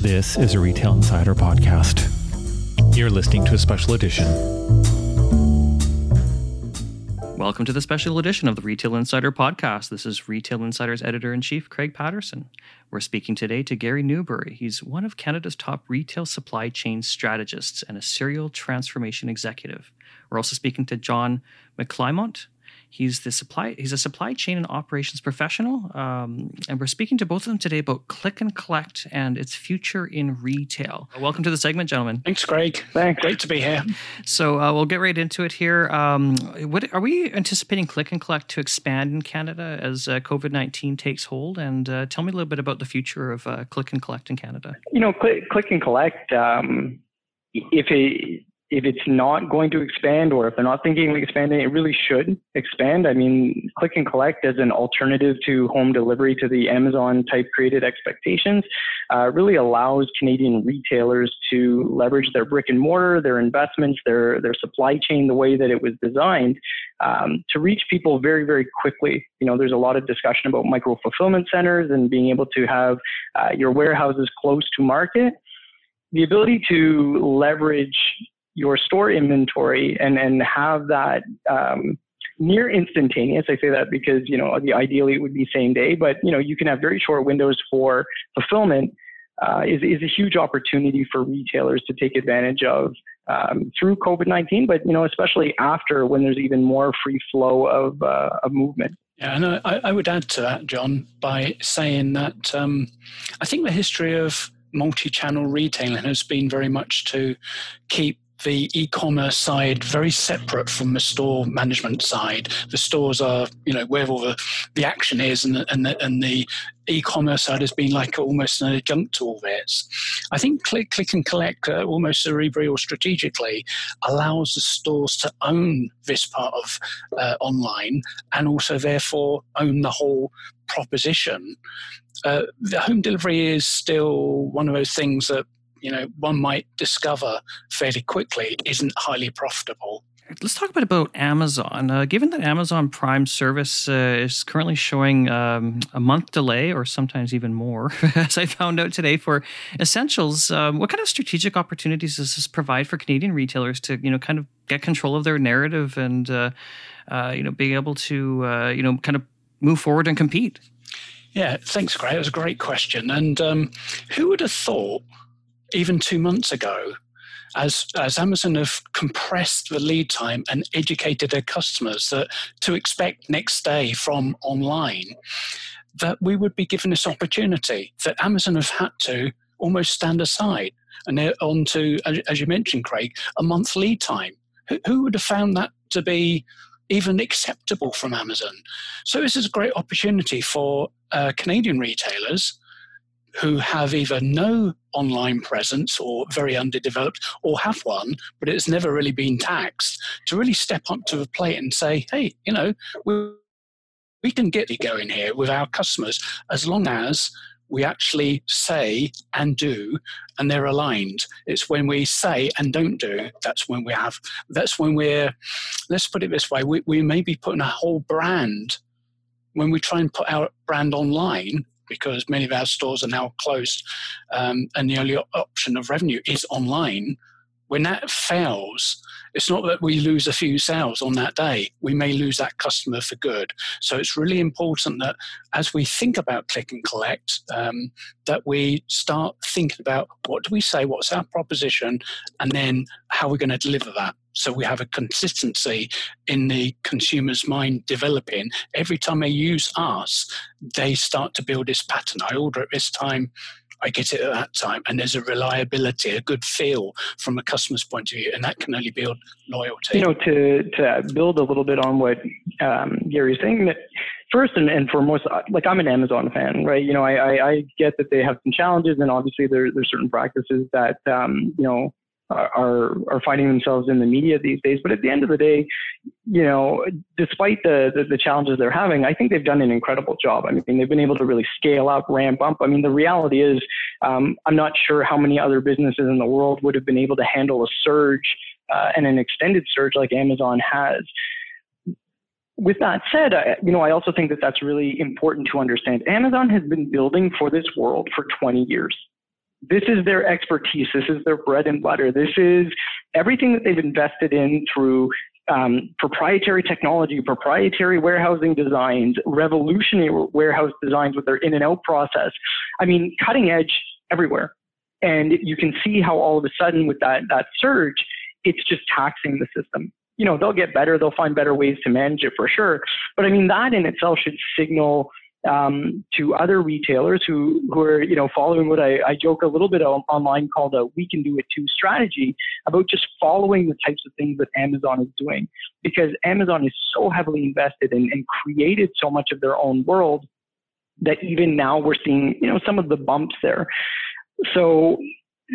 This is a Retail Insider podcast. You're listening to a special edition. Welcome to the special edition of the Retail Insider podcast. This is Retail Insider's editor in chief, Craig Patterson. We're speaking today to Gary Newbury. He's one of Canada's top retail supply chain strategists and a serial transformation executive. We're also speaking to John McClymont. He's the supply. He's a supply chain and operations professional, um, and we're speaking to both of them today about click and collect and its future in retail. Welcome to the segment, gentlemen. Thanks, Greg. Thanks. Great to be here. So uh, we'll get right into it here. Um, what are we anticipating click and collect to expand in Canada as uh, COVID nineteen takes hold? And uh, tell me a little bit about the future of uh, click and collect in Canada. You know, click, click and collect. Um, if it if it's not going to expand or if they're not thinking of expanding, it really should expand. I mean, click and collect as an alternative to home delivery to the Amazon type created expectations uh, really allows Canadian retailers to leverage their brick and mortar, their investments, their, their supply chain the way that it was designed um, to reach people very, very quickly. You know, there's a lot of discussion about micro fulfillment centers and being able to have uh, your warehouses close to market the ability to leverage your store inventory and, and have that um, near instantaneous. I say that because, you know, ideally it would be same day, but, you know, you can have very short windows for fulfillment uh, is, is a huge opportunity for retailers to take advantage of um, through COVID-19, but, you know, especially after when there's even more free flow of, uh, of movement. Yeah, and I, I, would add to that, John, by saying that um, I think the history of multi-channel retailing has been very much to keep the e-commerce side very separate from the store management side. The stores are, you know, where all the, the action is, and the, and the, and the e-commerce side has been like almost an adjunct to all this. I think click, click and collect, uh, almost cerebrally or strategically, allows the stores to own this part of uh, online and also therefore own the whole proposition. Uh, the home delivery is still one of those things that you know one might discover fairly quickly isn't highly profitable. Let's talk a bit about Amazon. Uh, given that Amazon Prime service uh, is currently showing um, a month delay, or sometimes even more, as I found out today for essentials, um, what kind of strategic opportunities does this provide for Canadian retailers to, you know, kind of get control of their narrative and, uh, uh you know, being able to, uh, you know, kind of move forward and compete? Yeah, thanks, Gray. It was a great question. And um, who would have thought even two months ago, as, as Amazon have compressed the lead time and educated their customers that to expect next day from online, that we would be given this opportunity that Amazon have had to almost stand aside and they're on to, as you mentioned, Craig, a month lead time. Who, would have found that to be even acceptable from Amazon? So this is a great opportunity for uh, Canadian retailers who have either no online presence or very underdeveloped or have one, but it's never really been taxed, to really step up to the plate and say, hey, you know, we, we can get it going here with our customers as long as we actually say and do and they're aligned. It's when we say and don't do that's when we have that's when we're let's put it this way we, we may be putting a whole brand when we try and put our brand online because many of our stores are now closed um, and the only option of revenue is online. When that fails, it's not that we lose a few sales on that day. We may lose that customer for good. So it's really important that as we think about click and collect, um, that we start thinking about what do we say, what's our proposition, and then how are we're going to deliver that. So we have a consistency in the consumer's mind developing. Every time they use us, they start to build this pattern. I order at this time, I get it at that time. And there's a reliability, a good feel from a customer's point of view, and that can only build loyalty. You know, to, to build a little bit on what um, Gary's saying, that first and, and foremost, like I'm an Amazon fan, right? You know, I, I, I get that they have some challenges, and obviously there, there's certain practices that, um, you know, are are finding themselves in the media these days. But at the end of the day, you know, despite the, the, the challenges they're having, I think they've done an incredible job. I mean, they've been able to really scale up, ramp up. I mean, the reality is, um, I'm not sure how many other businesses in the world would have been able to handle a surge uh, and an extended surge like Amazon has. With that said, I, you know, I also think that that's really important to understand. Amazon has been building for this world for 20 years This is their expertise. This is their bread and butter. This is everything that they've invested in through um, proprietary technology, proprietary warehousing designs, revolutionary warehouse designs with their in and out process. I mean, cutting edge everywhere. And you can see how all of a sudden with that, that surge, it's just taxing the system. You know, they'll get better, they'll find better ways to manage it for sure. But I mean, that in itself should signal um, to other retailers who, who are, you know, following what I, I joke a little bit online called a we can do it too strategy about just following the types of things that Amazon is doing because Amazon is so heavily invested in, and created so much of their own world that even now we're seeing, you know, some of the bumps there. So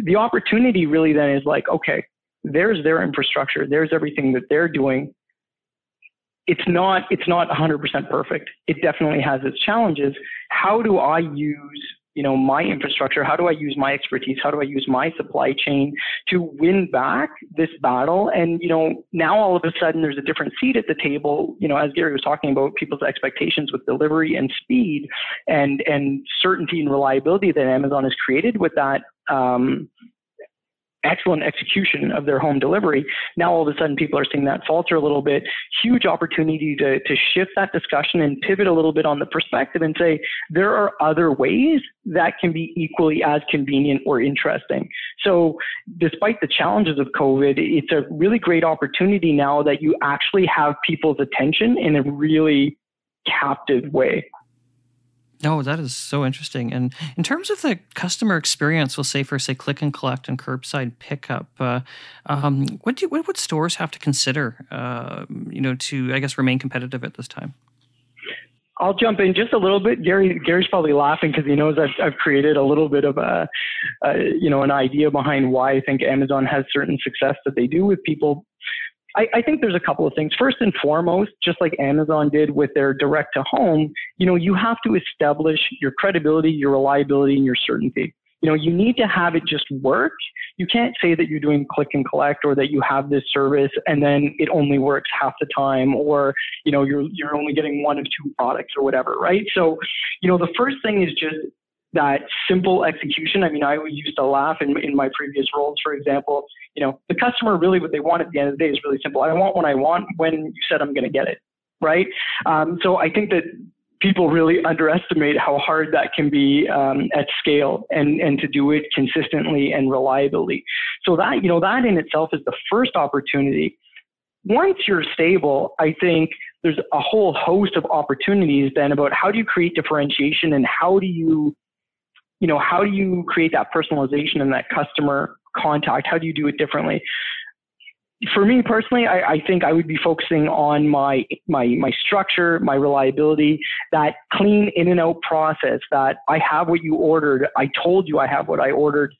the opportunity really then is like, okay, there's their infrastructure, there's everything that they're doing it's not it's not 100% perfect. It definitely has its challenges. How do I use you know my infrastructure? How do I use my expertise? How do I use my supply chain to win back this battle? And you know now all of a sudden there's a different seat at the table. You know as Gary was talking about people's expectations with delivery and speed and and certainty and reliability that Amazon has created with that. Um, excellent execution of their home delivery. Now all of a sudden people are seeing that falter a little bit. Huge opportunity to, to shift that discussion and pivot a little bit on the perspective and say there are other ways that can be equally as convenient or interesting. So despite the challenges of COVID, it's a really great opportunity now that you actually have people's attention in a really captive way. No, that is so interesting. And in terms of the customer experience, we'll say for say click and collect and curbside pickup, uh, um, what do what would stores have to consider, uh, you know, to I guess remain competitive at this time? I'll jump in just a little bit. Gary, Gary's probably laughing because he knows I've, I've created a little bit of a, a, you know, an idea behind why I think Amazon has certain success that they do with people I, I think there's a couple of things. First and foremost, just like Amazon did with their direct to home, you know, you have to establish your credibility, your reliability, and your certainty. You know, you need to have it just work. You can't say that you're doing click and collect or that you have this service and then it only works half the time or, you know, you're, you're only getting one of two products or whatever, right? So, you know, the first thing is just that simple execution. I mean, I used to laugh in, in my previous roles, for example, you know, the customer really what they want at the end of the day is really simple. I want what I want when you said I'm going to get it, right? Um, so I think that people really underestimate how hard that can be um, at scale and, and to do it consistently and reliably. So that, you know, that in itself is the first opportunity. Once you're stable, I think there's a whole host of opportunities then about how do you create differentiation and how do you you know, how do you create that personalization and that customer contact? How do you do it differently? For me personally, I, I, think I would be focusing on my my my structure, my reliability, that clean in and out process. That I have what you ordered. I told you I have what I ordered.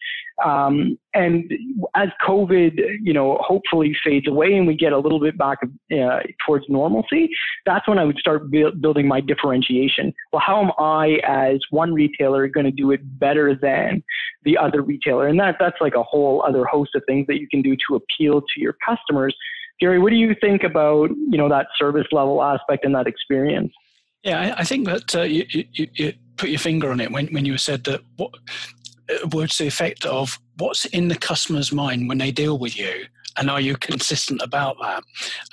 Um, and as COVID, you know, hopefully fades away and we get a little bit back uh, towards normalcy, that's when I would start bu- building my differentiation. Well, how am I, as one retailer, going to do it better than the other retailer? And that that's like a whole other host of things that you can do to appeal to your customers. Gary, what do you think about you know that service level aspect and that experience? Yeah, I, think that uh, you, you, you, put your finger on it when, when you said that what uh, words the effect of what's in the customer's mind when they deal with you and are you consistent about that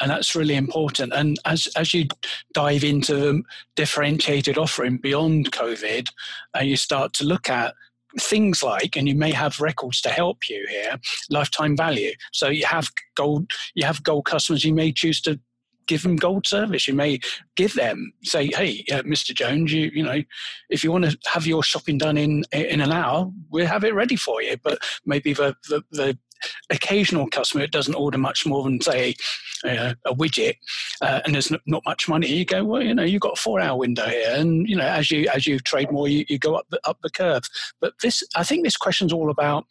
and that's really important and as as you dive into differentiated offering beyond covid and you start to look at things like and you may have records to help you here lifetime value so you have gold you have gold customers you may choose to give them gold service. You may give them say, "Hey, uh, Mr. Jones, you you know, if you want to have your shopping done in in an hour, we'll have it ready for you." But maybe the the, the occasional customer that doesn't order much more than say uh, a widget uh, and there's not much money you go well you know you've got a four hour window here and you know as you as you trade more you, you go up the up the curve. But this i think this question's all about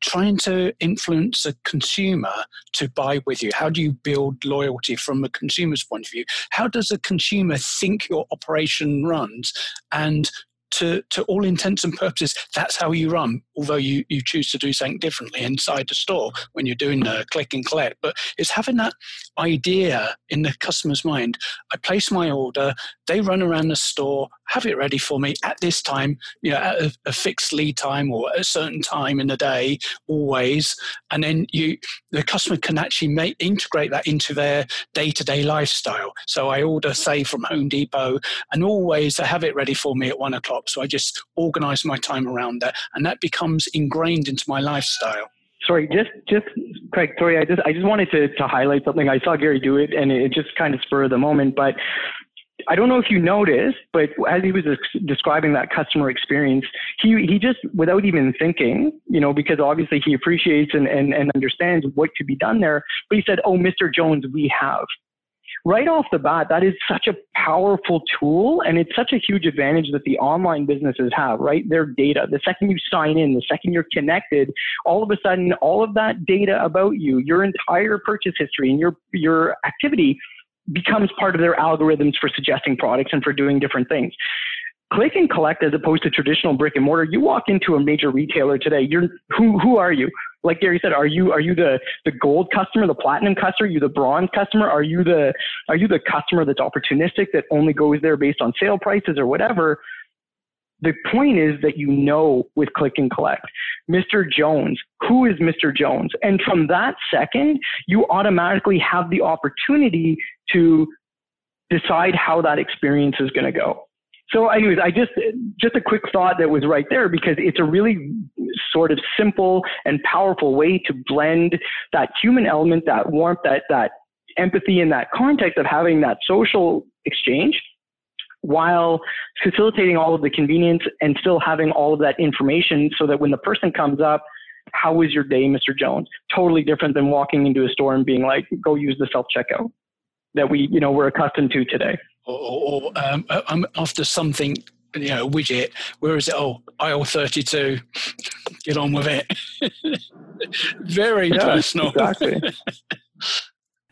trying to influence a consumer to buy with you. How do you build loyalty from a consumer's point of view? How does a consumer think your operation runs? And to, to all intents and purposes, that's how you run, although you, you choose to do something differently inside the store when you're doing the click and collect. But it's having that idea in the customer's mind. I place my order, they run around the store, have it ready for me at this time, you know, at a, a fixed lead time or a certain time in the day, always. And then you, the customer can actually make, integrate that into their day to day lifestyle. So I order, say, from Home Depot, and always they have it ready for me at one o'clock. So I just organize my time around that, and that becomes ingrained into my lifestyle. Sorry, just just Craig. Sorry, I just I just wanted to to highlight something. I saw Gary do it, and it just kind of spurred the moment. But I don't know if you noticed, but as he was describing that customer experience, he he just without even thinking, you know, because obviously he appreciates and and, and understands what could be done there. But he said, "Oh, Mr. Jones, we have." Right off the bat, that is such a powerful tool and it's such a huge advantage that the online businesses have, right? Their data. The second you sign in, the second you're connected, all of a sudden, all of that data about you, your entire purchase history and your, your activity becomes part of their algorithms for suggesting products and for doing different things click and collect as opposed to traditional brick and mortar you walk into a major retailer today you're who who are you like Gary said, are you are you the the gold customer, the platinum customer, are you the bronze customer? Are you the are you the customer that's opportunistic that only goes there based on sale prices or whatever? The point is that you know with click and collect, Mr. Jones, who is Mr. Jones? And from that second, you automatically have the opportunity to decide how that experience is going to go. So, anyways, I just just a quick thought that was right there because it's a really sort of simple and powerful way to blend that human element, that warmth, that that empathy, in that context of having that social exchange, while facilitating all of the convenience and still having all of that information, so that when the person comes up, how was your day, Mr. Jones? Totally different than walking into a store and being like, "Go use the self checkout." That we, you know, we're accustomed to today or, or um, uh, I'm after something, you know, widget. Where is it? Oh, aisle 32. Get on with it. Very yeah, personal. Exactly.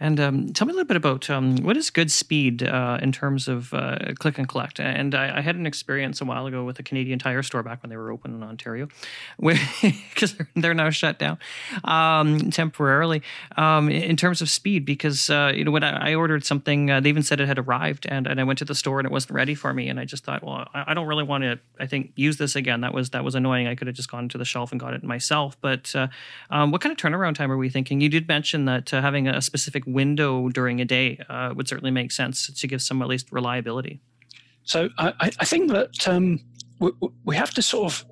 And um, tell me a little bit about um, what is good speed uh, in terms of uh, click and collect. And I, I, had an experience a while ago with a Canadian Tire store back when they were open in Ontario, because they're now shut down um, temporarily. Um, in terms of speed, because uh, you know when I, I ordered something, uh, they even said it had arrived, and, and I went to the store and it wasn't ready for me, and I just thought, well, I, I don't really want to. I think use this again. That was that was annoying. I could have just gone to the shelf and got it myself. But uh, um, what kind of turnaround time are we thinking? You did mention that uh, having a specific window during a day uh, would certainly make sense to give some at least reliability. So I, I think that um, we, we have to sort of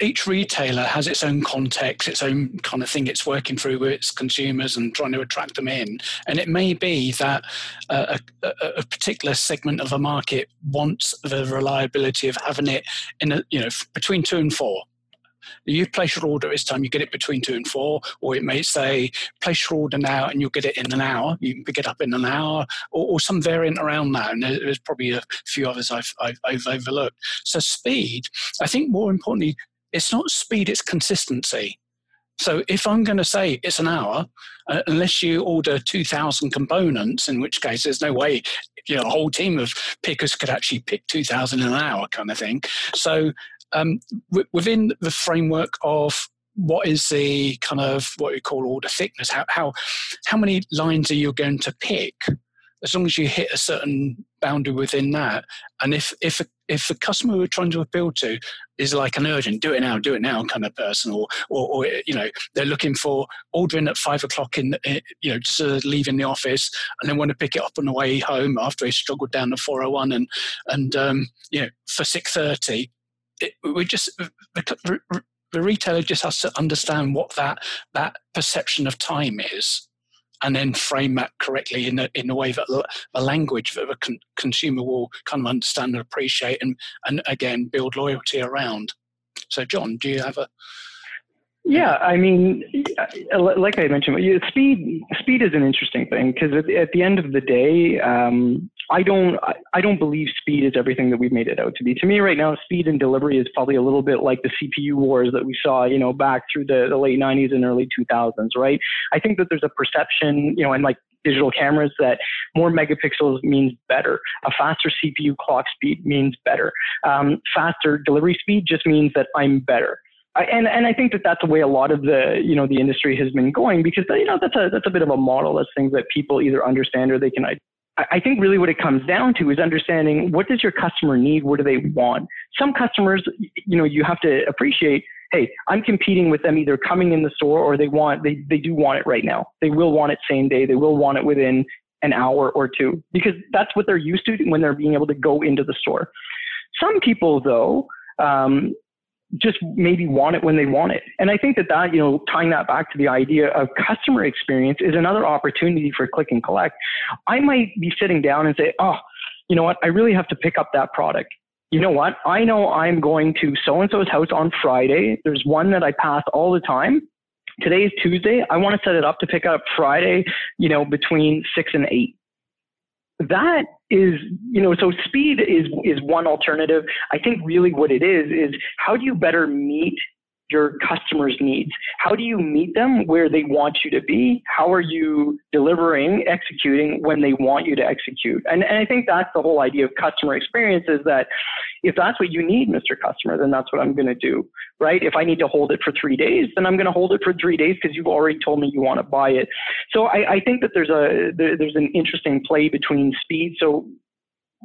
each retailer has its own context, its own kind of thing it's working through with its consumers and trying to attract them in. And it may be that a, a, a, particular segment of a market wants the reliability of having it in a, you know between two and four you place your order this time, you get it between two and four, or it may say place your order now and you'll get it in an hour. You can pick it up in an hour, or, or some variant around that. And there's probably a few others I've, I've, I've overlooked. So speed, I think more importantly, it's not speed, it's consistency. So if I'm going to say it's an hour, uh, unless you order 2,000 components, in which case there's no way you know a whole team of pickers could actually pick 2,000 in an hour, kind of thing. So um, w- within the framework of what is the kind of what we call order thickness, how, how, how many lines are you going to pick? As long as you hit a certain boundary within that, and if if if the customer we're trying to appeal to is like an urgent, do it now, do it now kind of person, or or, or you know they're looking for ordering at five o'clock in you know just uh, leaving the office and they want to pick it up on the way home after they struggled down the 401 and and um, you know for six thirty it, we just the, the retailer just has to understand what that that perception of time is and then frame that correctly in a, in a way that a language that the con- consumer will kind of understand and appreciate and, and again build loyalty around. So, John, do you have a yeah, I mean, like I mentioned, speed speed is an interesting thing because at, at, the end of the day, um, I don't I don't believe speed is everything that we've made it out to be. To me, right now, speed and delivery is probably a little bit like the CPU wars that we saw, you know, back through the, the late '90s and early 2000s. Right? I think that there's a perception, you know, and like digital cameras that more megapixels means better. A faster CPU clock speed means better. Um, faster delivery speed just means that I'm better. I, and and I think that that's the way a lot of the you know the industry has been going because you know that's a that's a bit of a model that's things that people either understand or they can I I think really what it comes down to is understanding what does your customer need? What do they want? Some customers, you know, you have to appreciate, hey, I'm competing with them either coming in the store or they want, they, they do want it right now. They will want it same day. They will want it within an hour or two because that's what they're used to when they're being able to go into the store. Some people, though, um, just maybe want it when they want it. And I think that that, you know, tying that back to the idea of customer experience is another opportunity for click and collect. I might be sitting down and say, oh, you know what, I really have to pick up that product. You know what? I know I'm going to so and so's house on Friday. There's one that I pass all the time. Today is Tuesday. I want to set it up to pick up Friday, you know, between six and eight that is you know so speed is is one alternative. I think really what it is is how do you better meet your customers' needs. How do you meet them where they want you to be? How are you delivering, executing when they want you to execute? And, and I think that's the whole idea of customer experience is that if that's what you need, Mr. Customer, then that's what I'm going to do, right? If I need to hold it for three days, then I'm going to hold it for three days because you've already told me you want to buy it. So I, I think that there's a there, there's an interesting play between speed. So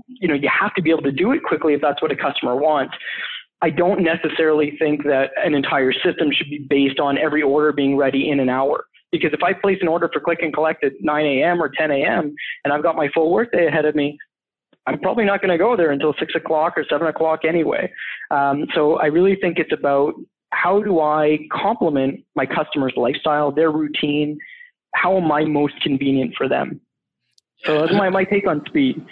you know you have to be able to do it quickly if that's what a customer wants I don't necessarily think that an entire system should be based on every order being ready in an hour. Because if I place an order for click and collect at 9 a.m. or 10 a.m. and I've got my full workday ahead of me, I'm probably not going to go there until 6 o'clock or 7 o'clock anyway. Um, so I really think it's about how do I complement my customer's lifestyle, their routine? How am I most convenient for them? So that's my, my take on speed.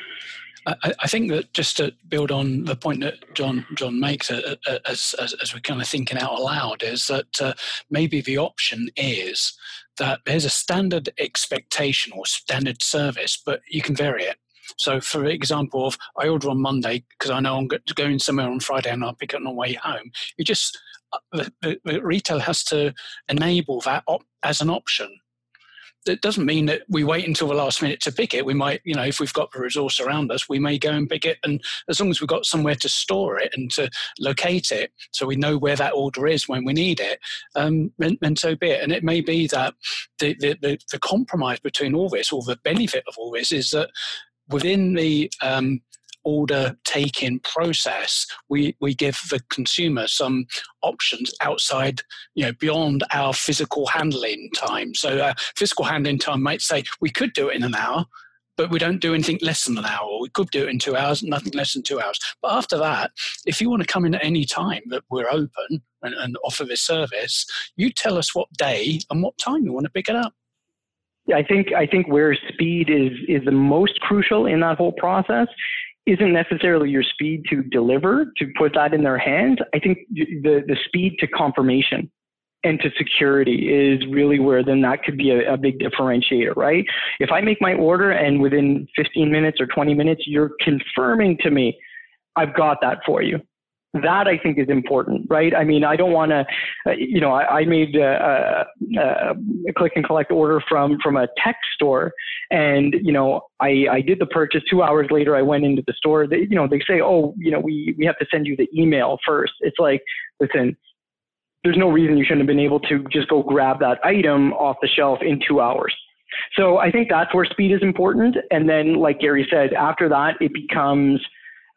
I, I, think that just to build on the point that John John makes uh, uh, as, as, as we're kind of thinking out loud is that uh, maybe the option is that there's a standard expectation or standard service, but you can vary it. So, for example, if I order on Monday because I know I'm going somewhere on Friday and I'll pick it on the way home. You just uh, the, the, the retail has to enable that op- as an option it doesn't mean that we wait until the last minute to pick it. We might, you know, if we've got the resource around us, we may go and pick it. And as long as we've got somewhere to store it and to locate it, so we know where that order is when we need it, um, then, then so be it. And it may be that the, the, the, the compromise between all this, or the benefit of all this, is that within the um, order taking process, we, we give the consumer some options outside, you know, beyond our physical handling time. So uh, physical handling time might say we could do it in an hour, but we don't do anything less than an hour. We could do it in two hours, nothing less than two hours. But after that, if you want to come in at any time that we're open and, and offer this service, you tell us what day and what time you want to pick it up. Yeah, I think I think where speed is is the most crucial in that whole process isn't necessarily your speed to deliver to put that in their hands. I think the the speed to confirmation and to security is really where then that could be a, a, big differentiator, right? If I make my order and within 15 minutes or 20 minutes you're confirming to me, I've got that for you that I think is important, right? I mean, I don't want to, uh, you know, I, I made a, a, a, click and collect order from from a tech store, and you know, I I did the purchase. Two hours later, I went into the store. They, you know, they say, oh, you know, we we have to send you the email first. It's like, listen, there's no reason you shouldn't have been able to just go grab that item off the shelf in two hours. So I think that's where speed is important. And then, like Gary said, after that, it becomes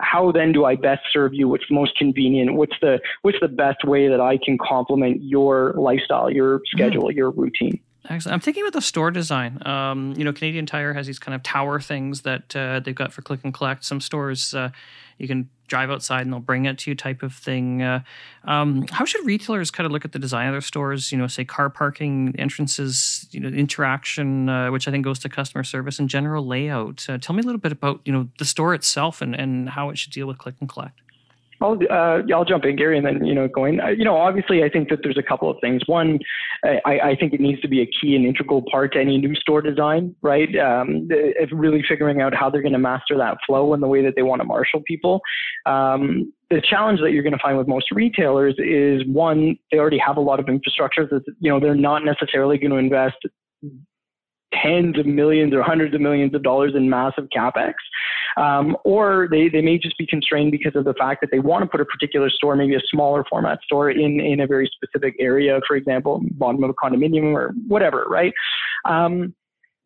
how then do I best serve you? What's most convenient? What's the what's the best way that I can complement your lifestyle, your schedule, mm-hmm. your routine? Excellent. I'm thinking about the store design. Um, you know, Canadian Tire has these kind of tower things that uh, they've got for click and collect. Some stores uh, you can drive outside and they'll bring it to you, type of thing. Uh, um, how should retailers kind of look at the design of their stores? You know, say car parking, entrances, you know, interaction, uh, which I think goes to customer service and general layout. Uh, tell me a little bit about you know the store itself and and how it should deal with click and collect. I'll uh, I'll jump in, Gary, and then you know going. Uh, you know, obviously, I think that there's a couple of things. One, I, I think it needs to be a key and integral part to any new store design, right? Um, really figuring out how they're going to master that flow and the way that they want to marshal people. Um, the challenge that you're going to find with most retailers is one, they already have a lot of infrastructure that you know they're not necessarily going to invest tens of millions or hundreds of millions of dollars in massive capex. Um, or they, they may just be constrained because of the fact that they want to put a particular store, maybe a smaller format store in, in a very specific area, for example, bottom of a condominium or whatever, right? Um,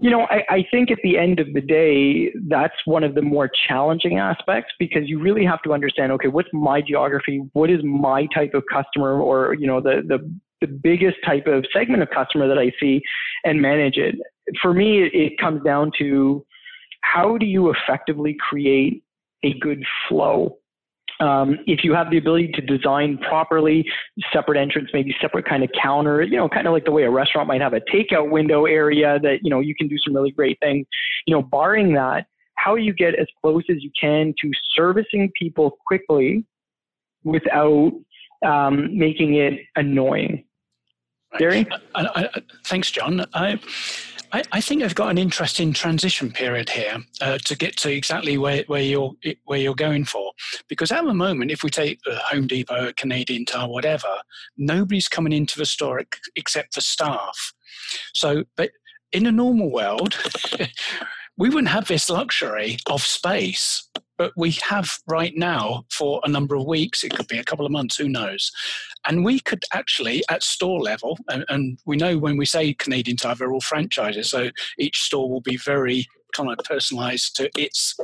you know, I, I, think at the end of the day, that's one of the more challenging aspects because you really have to understand, okay, what's my geography? What is my type of customer or, you know, the, the, the biggest type of segment of customer that I see and manage it. For me, it, comes down to how do you effectively create a good flow um, if you have the ability to design properly, separate entrance, maybe separate kind of counter, you know, kind of like the way a restaurant might have a takeout window area that, you know, you can do some really great things. You know, barring that, how you get as close as you can to servicing people quickly without um, making it annoying. Gary? I, I, thanks, John. I, I, I, think I've got an interesting transition period here uh, to get to exactly where, where you're where you're going for. Because at the moment, if we take Home Depot, Canadian Tire, whatever, nobody's coming into the store except for staff. So, but in a normal world, we wouldn't have this luxury of space but we have right now for a number of weeks. It could be a couple of months, who knows? And we could actually, at store level, and, and we know when we say Canadian Tire, they're all franchises, so each store will be very kind of personalised to its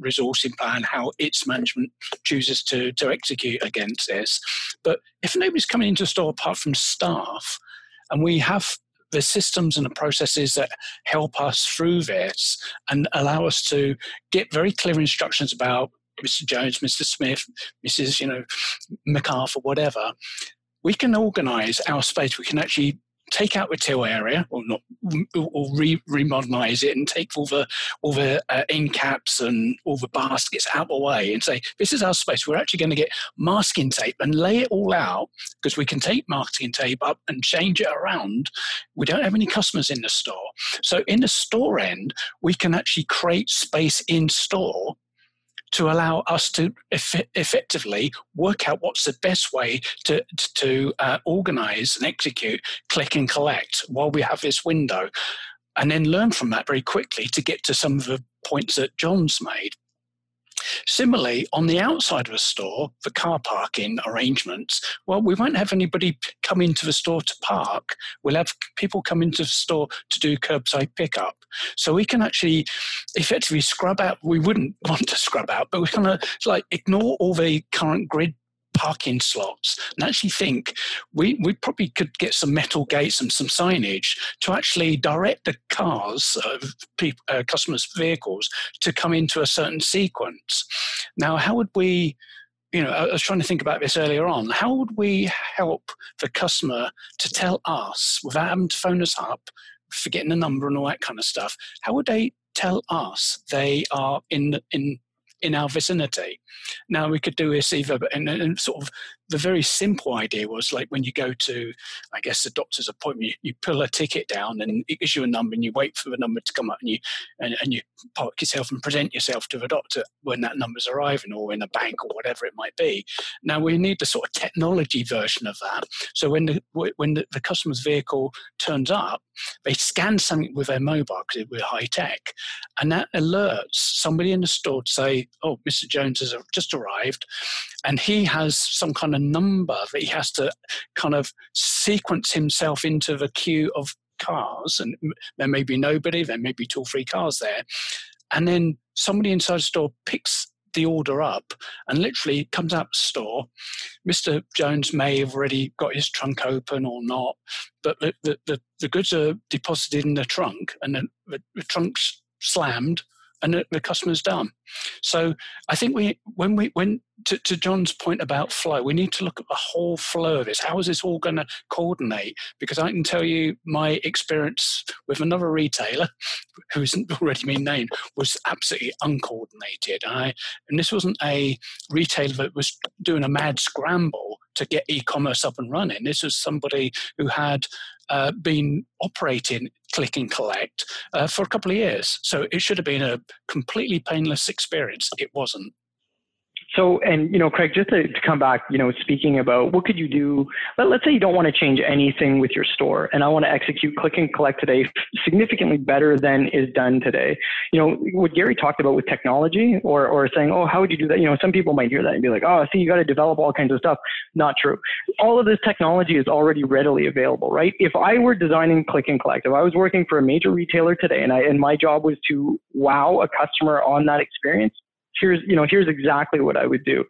resourcing plan, how its management chooses to, to execute against this. But if nobody's coming into a store apart from staff, and we have the systems and the processes that help us through this and allow us to get very clear instructions about Mr. Jones, Mr. Smith, Mrs. You know MacArthur, whatever. We can organise our space. We can actually take out the till area or not or re- remodernize it and take all the all the uh, end caps and all the baskets out of the way and say this is our space. We're actually going to get masking tape and lay it all out because we can take masking tape up and change it around. We don't have any customers in the store. So in the store end we can actually create space in store to allow us to eff- effectively work out what's the best way to, to uh, organize and execute click and collect while we have this window. And then learn from that very quickly to get to some of the points that John's made. Similarly, on the outside of a store, the car parking arrangements, well, we won't have anybody come into the store to park. We'll have people come into the store to do curbside pickup. So we can actually effectively scrub out, we wouldn't want to scrub out, but we're going to uh, like ignore all the current grid parking slots and actually think we, we probably could get some metal gates and some signage to actually direct the cars, of people, uh, customers' vehicles to come into a certain sequence. Now, how would we? You know, I was trying to think about this earlier on. How would we help the customer to tell us without having to phone us up, forgetting the number and all that kind of stuff? How would they tell us they are in in in our vicinity. Now we could do this either, and, and sort of the very simple idea was like when you go to, I guess, the doctor's appointment, you, you, pull a ticket down and it gives you a number, and you wait for the number to come up, and you and, and you park yourself and present yourself to the doctor when that number's arriving, or in a bank or whatever it might be. Now we need the sort of technology version of that. So when the when the, the customer's vehicle turns up, they scan something with their mobile because we're high tech, and that alerts somebody in the store to say, "Oh, Mr. Jones has just arrived," and he has some kind a number that he has to kind of sequence himself into the queue of cars, and there may be nobody, there may be two or three cars there, and then somebody inside the store picks the order up and literally comes out the store. Mr. Jones may have already got his trunk open or not, but the, the, the, the goods are deposited in the trunk and the, the, the trunk's slammed and the, customer's done. So I think we, when we, when to, to, John's point about flow, we need to look at the whole flow of this. How is this all going to coordinate? Because I can tell you my experience with another retailer, who's already been named, was absolutely uncoordinated. I, and this wasn't a retailer that was doing a mad scramble to get e-commerce up and running. This was somebody who had uh, been operating click and collect uh, for a couple of years. So it should have been a completely painless experience. It wasn't. So, and you know, Craig, just to, to, come back, you know, speaking about what could you do? Let, us say you don't want to change anything with your store, and I want to execute click and collect today significantly better than is done today. You know, what Gary talked about with technology, or or saying, oh, how would you do that? You know, some people might hear that and be like, oh, see, you got to develop all kinds of stuff. Not true. All of this technology is already readily available, right? If I were designing click and collect, if I was working for a major retailer today, and I and my job was to wow a customer on that experience here's you know here's exactly what I would do.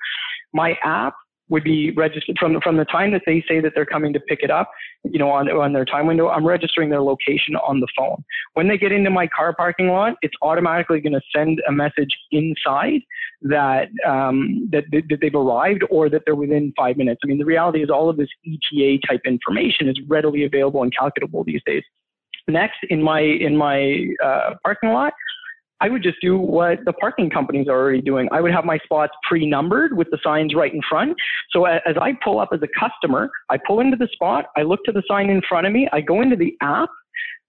My app would be registered from from the time that they say that they're coming to pick it up, you know, on on their time window. I'm registering their location on the phone. When they get into my car parking lot, it's automatically going to send a message inside that um, that, that they've arrived or that they're within five minutes. I mean, the reality is all of this ETA type information is readily available and calculable these days. Next, in my in my uh, parking lot, I would just do what the parking companies are already doing. I would have my spots pre-numbered with the signs right in front. So as I pull up as a customer, I pull into the spot, I look to the sign in front of me, I go into the app,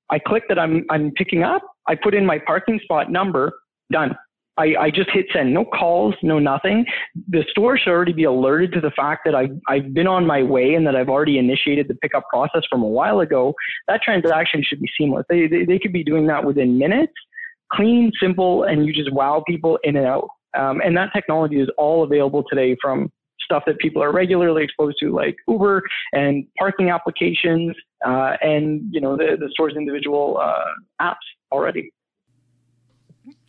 I click that I'm I'm picking up, I put in my parking spot number, done. I, I just hit send. No calls, no nothing. The store should already be alerted to the fact that I, I've been on my way and that I've already initiated the pickup process from a while ago. That transaction should be seamless. They, they, they could be doing that within minutes clean, simple, and you just wow people in and out. Um, and that technology is all available today from stuff that people are regularly exposed to, like Uber and parking applications, uh, and you know the, the store's individual uh, apps already.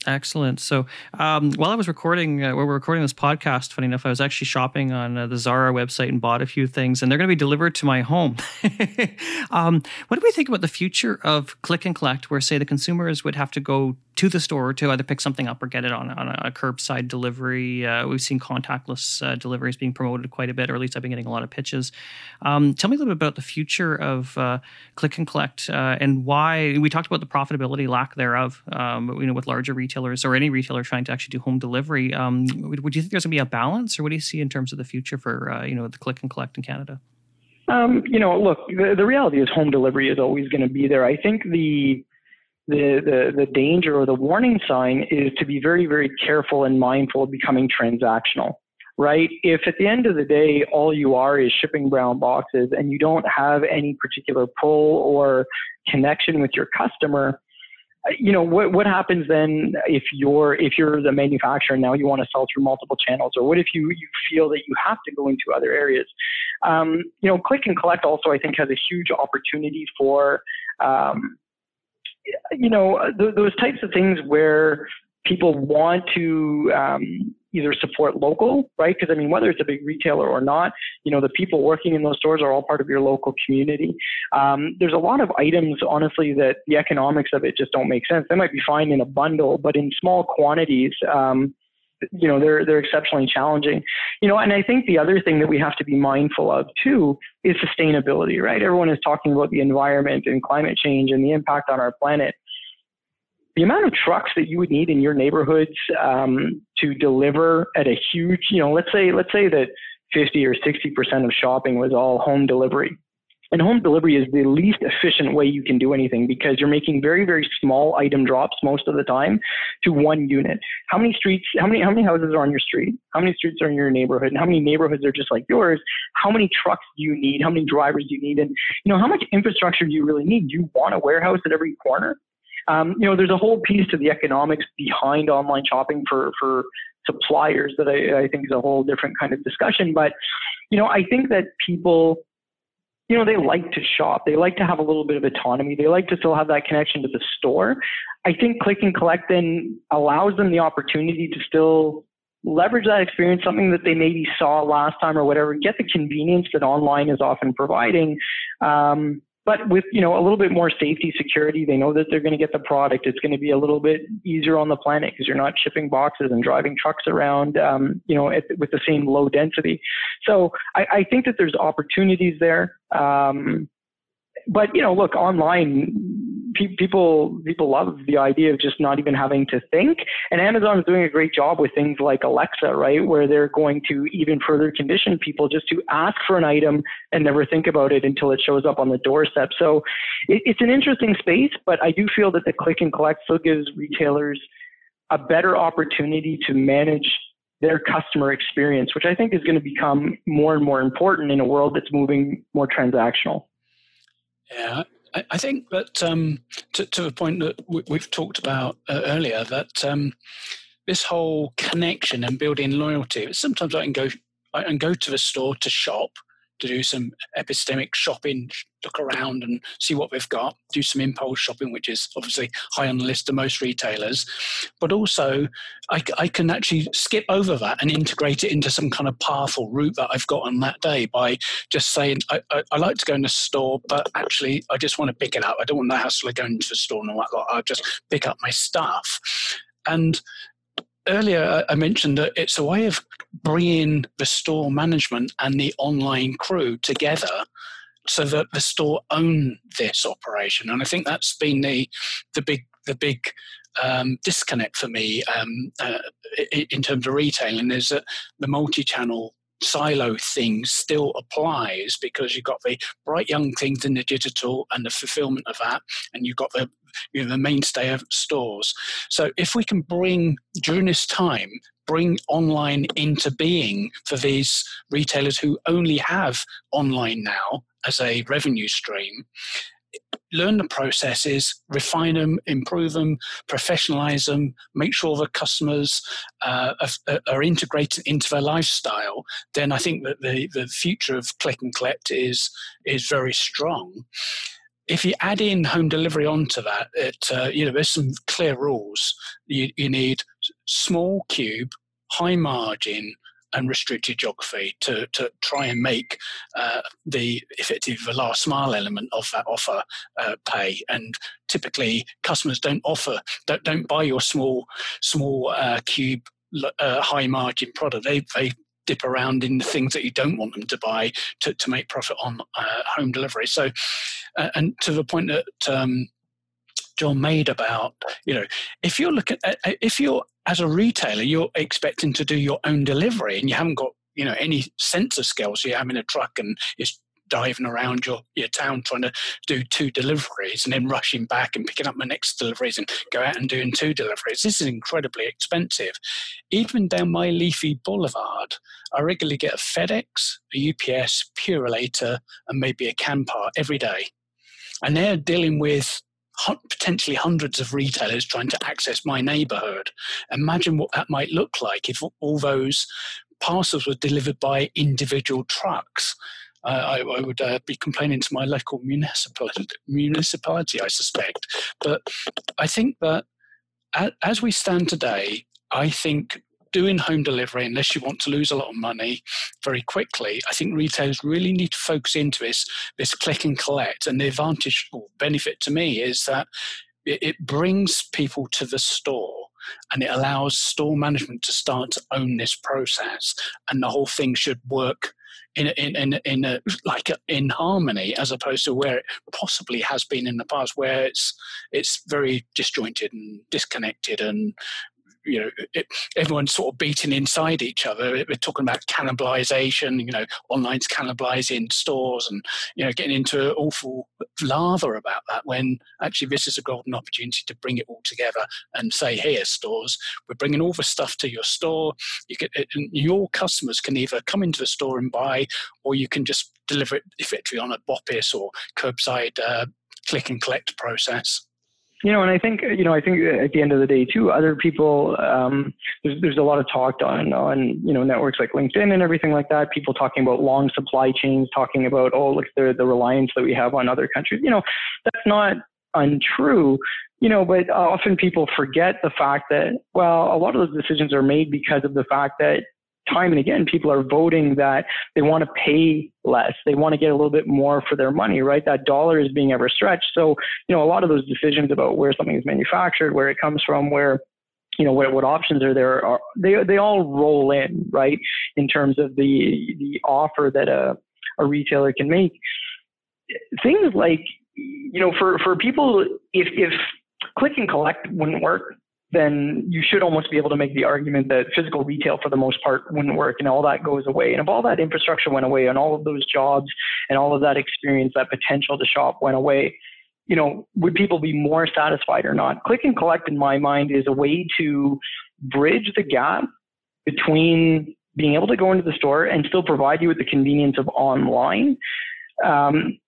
Excellent. So um, while I was recording, uh, we're recording this podcast, funny enough, I was actually shopping on uh, the Zara website and bought a few things, and they're going to be delivered to my home. um, what do we think about the future of click and collect, where say the consumers would have to go to the store to either pick something up or get it on, on a curbside delivery. Uh, we've seen contactless uh, deliveries being promoted quite a bit, or at least I've been getting a lot of pitches. Um, tell me a little bit about the future of uh, click and collect uh, and why we talked about the profitability lack thereof. Um, you know, with larger retailers or any retailer trying to actually do home delivery, um, would, would, you think there's going to be a balance, or what do you see in terms of the future for uh, you know the click and collect in Canada? Um, you know, look, the, the reality is home delivery is always going to be there. I think the the, the, the danger or the warning sign is to be very, very careful and mindful of becoming transactional, right? If at the end of the day, all you are is shipping brown boxes and you don't have any particular pull or connection with your customer, you know what what happens then if you're if you're the manufacturer and now you want to sell through multiple channels or what if you you feel that you have to go into other areas um, you know click and collect also i think has a huge opportunity for um, you know, th- those types of things where people want to um, either support local, right? Because I mean, whether it's a big retailer or not, you know, the people working in those stores are all part of your local community. Um, there's a lot of items, honestly, that the economics of it just don't make sense. They might be fine in a bundle, but in small quantities, um, you know they're they're exceptionally challenging. You know and i think the other thing that we have to be mindful of too is sustainability right? Everyone is talking about the environment and climate change and the impact on our planet. The amount of trucks that you would need in your neighborhoods um, to deliver at a huge you know let's say let's say that 50 or 60 percent of shopping was all home delivery and home delivery is the least efficient way you can do anything because you're making very, very small item drops most of the time to one unit. How many streets, how many, how many houses are on your street? How many streets are in your neighborhood? And how many neighborhoods are just like yours? How many trucks do you need? How many drivers do you need? And, you know, how much infrastructure do you really need? Do you want a warehouse at every corner? Um, you know, there's a whole piece to the economics behind online shopping for, for suppliers that I, I think is a whole different kind of discussion. But, you know, I think that people, you know, they like to shop. They like to have a little bit of autonomy. They like to still have that connection to the store. I think click and collect then allows them the opportunity to still leverage that experience, something that they maybe saw last time or whatever, get the convenience that online is often providing. Um, but with you know a little bit more safety security they know that they're going to get the product. It's going to be a little bit easier on the planet because you're not shipping boxes and driving trucks around um, you know at, with the same low density. So I, I think that there's opportunities there um, but you know look online people people love the idea of just not even having to think. And Amazon is doing a great job with things like Alexa, right, where they're going to even further condition people just to ask for an item and never think about it until it shows up on the doorstep. So it, it's an interesting space, but I do feel that the click and collect still gives retailers a better opportunity to manage their customer experience, which I think is going to become more and more important in a world that's moving more transactional. Yeah, I, I think that um, to, to the point that we, have talked about uh, earlier, that um, this whole connection and building loyalty. Sometimes I can go I can go to the store to shop, to do some epistemic shopping, look around and see what we've got, do some impulse shopping, which is obviously high on the list of most retailers. But also, I, I, can actually skip over that and integrate it into some kind of path or route that I've got on that day by just saying, I, I, I like to go in the store, but actually, I just want to pick it up. I don't want the hassle of going to the store and all that. lot. I'll just pick up my stuff. And earlier I mentioned that it's a way of bringing the store management and the online crew together so that the store own this operation. And I think that's been the the big the big um, disconnect for me um, uh, in terms of retailing is that the multi-channel silo thing still applies because you've got the bright young things in the digital and the fulfillment of that, and you've got the you know, the mainstay of stores. So if we can bring during this time bring online into being for these retailers who only have online now as a revenue stream learn the processes, refine them, improve them, professionalize them, make sure the customers uh, are, are, integrated into their lifestyle, then I think that the, the future of click and collect is, is very strong. If you add in home delivery onto that, it, uh, you know, there's some clear rules. You, you need small cube, high margin, and restricted geography to, to try and make uh, the effective the last mile element of that offer uh, pay. And typically, customers don't offer don't, don't buy your small small uh, cube uh, high margin product. They they dip around in the things that you don't want them to buy to, to make profit on uh, home delivery. So, uh, and to the point that um, John made about, you know, if you're looking at, if you're as a retailer, you're expecting to do your own delivery and you haven't got, you know, any sensor skills. So you're having a truck and it's diving around your, your town trying to do two deliveries and then rushing back and picking up my next deliveries and go out and doing two deliveries. This is incredibly expensive. Even down my leafy boulevard, I regularly get a FedEx, a UPS, Purolator, and maybe a Canpar every day. And they're dealing with potentially hundreds of retailers trying to access my neighborhood. Imagine what that might look like if all those parcels were delivered by individual trucks. I, I, would uh, be complaining to my local municipality, municipality, I suspect. But I think that as we stand today, I think doing home delivery, unless you want to lose a lot of money very quickly, I think retailers really need to focus into this, this click and collect. And the advantage or benefit to me is that it, it brings people to the store and it allows store management to start to own this process and the whole thing should work in in in, in a, like a, in harmony as opposed to where it possibly has been in the past where it's it's very disjointed and disconnected and you know, it, everyone's sort of beating inside each other. We're talking about cannibalization, you know, online's cannibalizing stores and, you know, getting into awful lather about that when actually this is a golden opportunity to bring it all together and say, here, stores, we're bringing all the stuff to your store. You can, your customers can either come into the store and buy, or you can just deliver it effectively on a BOPIS or curbside uh, click and collect process you know, and I think you know, I think at the end of the day too, other people um, there's there's a lot of talk on on you know networks like LinkedIn and everything like that. People talking about long supply chains, talking about oh look the the reliance that we have on other countries. You know, that's not untrue. You know, but often people forget the fact that well, a lot of those decisions are made because of the fact that time and again, people are voting that they want to pay less. They want to get a little bit more for their money, right? That dollar is being ever stretched. So, you know, a lot of those decisions about where something is manufactured, where it comes from, where you know what, what options are there are they they all roll in right in terms of the the offer that a a retailer can make things like you know for for people if if click and collect wouldn't work then you should almost be able to make the argument that physical retail for the most part wouldn't work and all that goes away. And if all that infrastructure went away and all of those jobs and all of that experience, that potential to shop went away, you know, would people be more satisfied or not? Click and collect in my mind is a way to bridge the gap between being able to go into the store and still provide you with the convenience of online um,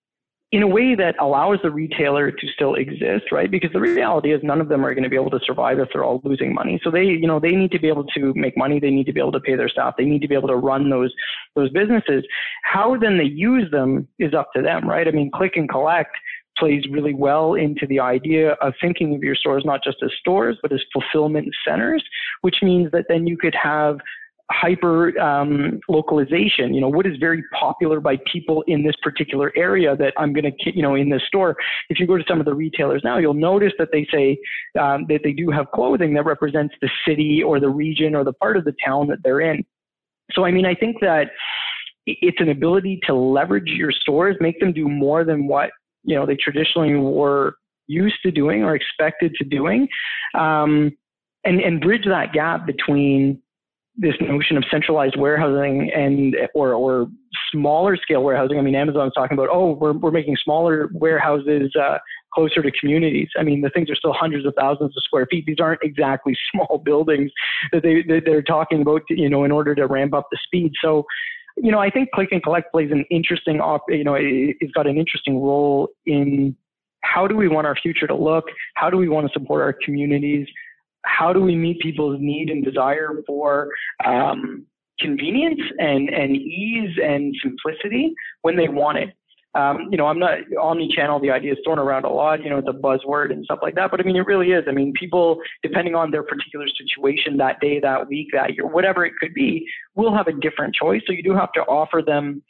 in a way that allows the retailer to still exist, right? Because the reality is none of them are going to be able to survive if they're all losing money. So they, you know, they need to be able to make money. They need to be able to pay their staff. They need to be able to run those those businesses. How then they use them is up to them, right? I mean, click and collect plays really well into the idea of thinking of your stores not just as stores but as fulfillment centers, which means that then you could have hyper um, localization. You know, what is very popular by people in this particular area that I'm going to, you know, in this store. If you go to some of the retailers now, you'll notice that they say um, that they do have clothing that represents the city or the region or the part of the town that they're in. So, I mean, I think that it's an ability to leverage your stores, make them do more than what you know they traditionally were used to doing or expected to doing, um, and and bridge that gap between this notion of centralized warehousing and or or smaller scale warehousing. I mean, Amazon's talking about oh, we're we're making smaller warehouses uh, closer to communities. I mean, the things are still hundreds of thousands of square feet. These aren't exactly small buildings that they that they're talking about. You know, in order to ramp up the speed. So. You know, I think click and collect plays an interesting, op- you know, it, it's got an interesting role in how do we want our future to look? How do we want to support our communities? How do we meet people's need and desire for um, convenience and, and ease and simplicity when they want it? Um, you know, I'm not omni-channel. The idea is thrown around a lot. You know, it's a buzzword and stuff like that. But I mean, it really is. I mean, people, depending on their particular situation that day, that week, that year, whatever it could be, will have a different choice. So you do have to offer them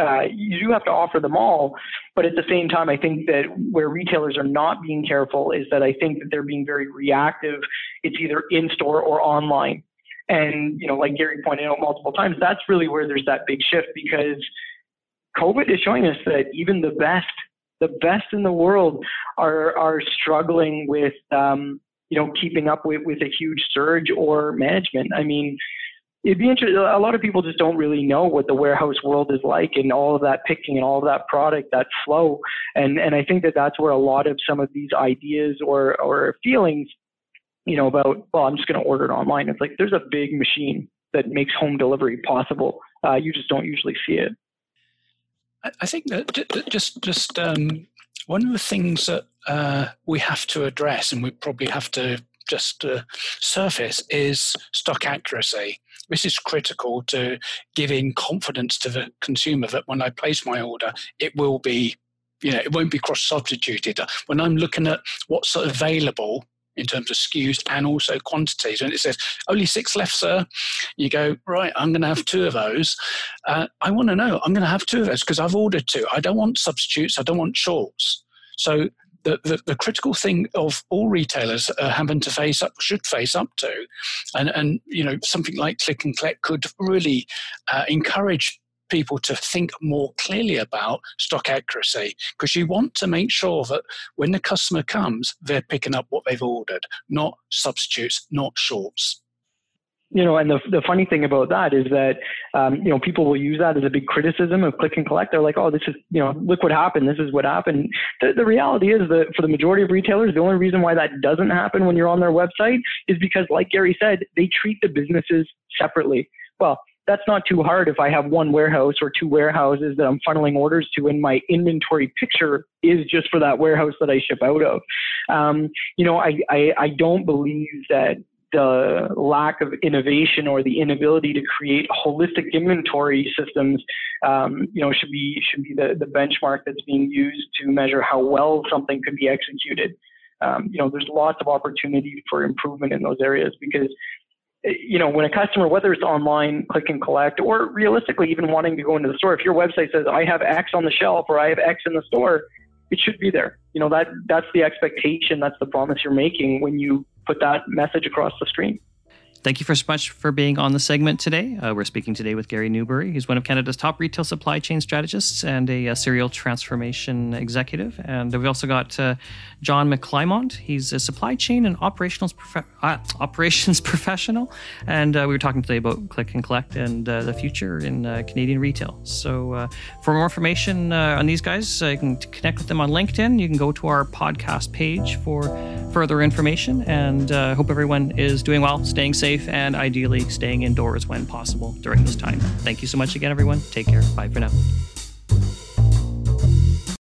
uh, you do have to offer them all. But at the same time, I think that where retailers are not being careful is that I think that they're being very reactive. It's either in store or online. And, you know, like Gary pointed out multiple times, that's really where there's that big shift because COVID is showing us that even the best, the best in the world are, are struggling with, um, you know, keeping up with, with a huge surge or management. I mean, it'd be interesting. A lot of people just don't really know what the warehouse world is like and all of that picking and all of that product, that flow. And, and I think that that's where a lot of some of these ideas or, or feelings, you know, about, well, I'm just going to order it online. It's like there's a big machine that makes home delivery possible. Uh, you just don't usually see it. I think that just, just um, one of the things that uh, we have to address, and we probably have to just uh, surface, is stock accuracy. This is critical to giving confidence to the consumer that when I place my order, it will be, you know, it won't be cross substituted. When I'm looking at what's available in terms of SKUs and also quantities. And it says only six left, sir. You go right. I'm going to have two of those. Uh, I want to know. I'm going to have two of those because I've ordered two. I don't want substitutes. I don't want shorts. So the, the, the, critical thing of all retailers are having to face up should face up to. And and you know something like click and collect could really uh, encourage people to think more clearly about stock accuracy because you want to make sure that when the customer comes they're picking up what they've ordered not substitutes not shorts you know, and the, the funny thing about that is that, um, you know, people will use that as a big criticism of click and collect. They're like, oh, this is, you know, look what happened. This is what happened. The, the reality is that for the majority of retailers, the only reason why that doesn't happen when you're on their website is because, like Gary said, they treat the businesses separately. Well, that's not too hard if I have one warehouse or two warehouses that I'm funneling orders to, and my inventory picture is just for that warehouse that I ship out of. Um, you know, I, I, I don't believe that the lack of innovation or the inability to create holistic inventory systems, um, you know, should be should be the, the benchmark that's being used to measure how well something could be executed. Um, you know, there's lots of opportunity for improvement in those areas because, you know, when a customer, whether it's online, click and collect, or realistically even wanting to go into the store, if your website says I have X on the shelf or I have X in the store, it should be there. You know, that that's the expectation, that's the promise you're making when you put that message across the screen. Thank you so much for being on the segment today. Uh, we're speaking today with Gary Newbury. He's one of Canada's top retail supply chain strategists and a, a serial transformation executive. And we've also got uh, John McClymont. He's a supply chain and operations prof- uh, operations professional. And uh, we were talking today about click and collect and uh, the future in uh, Canadian retail. So for more information on these guys, you can connect with them on LinkedIn. You can go to our podcast page for further information. And hope everyone is doing well, staying safe, and ideally staying indoors when possible during this time. Thank you so much again, everyone. Take care. Bye for now.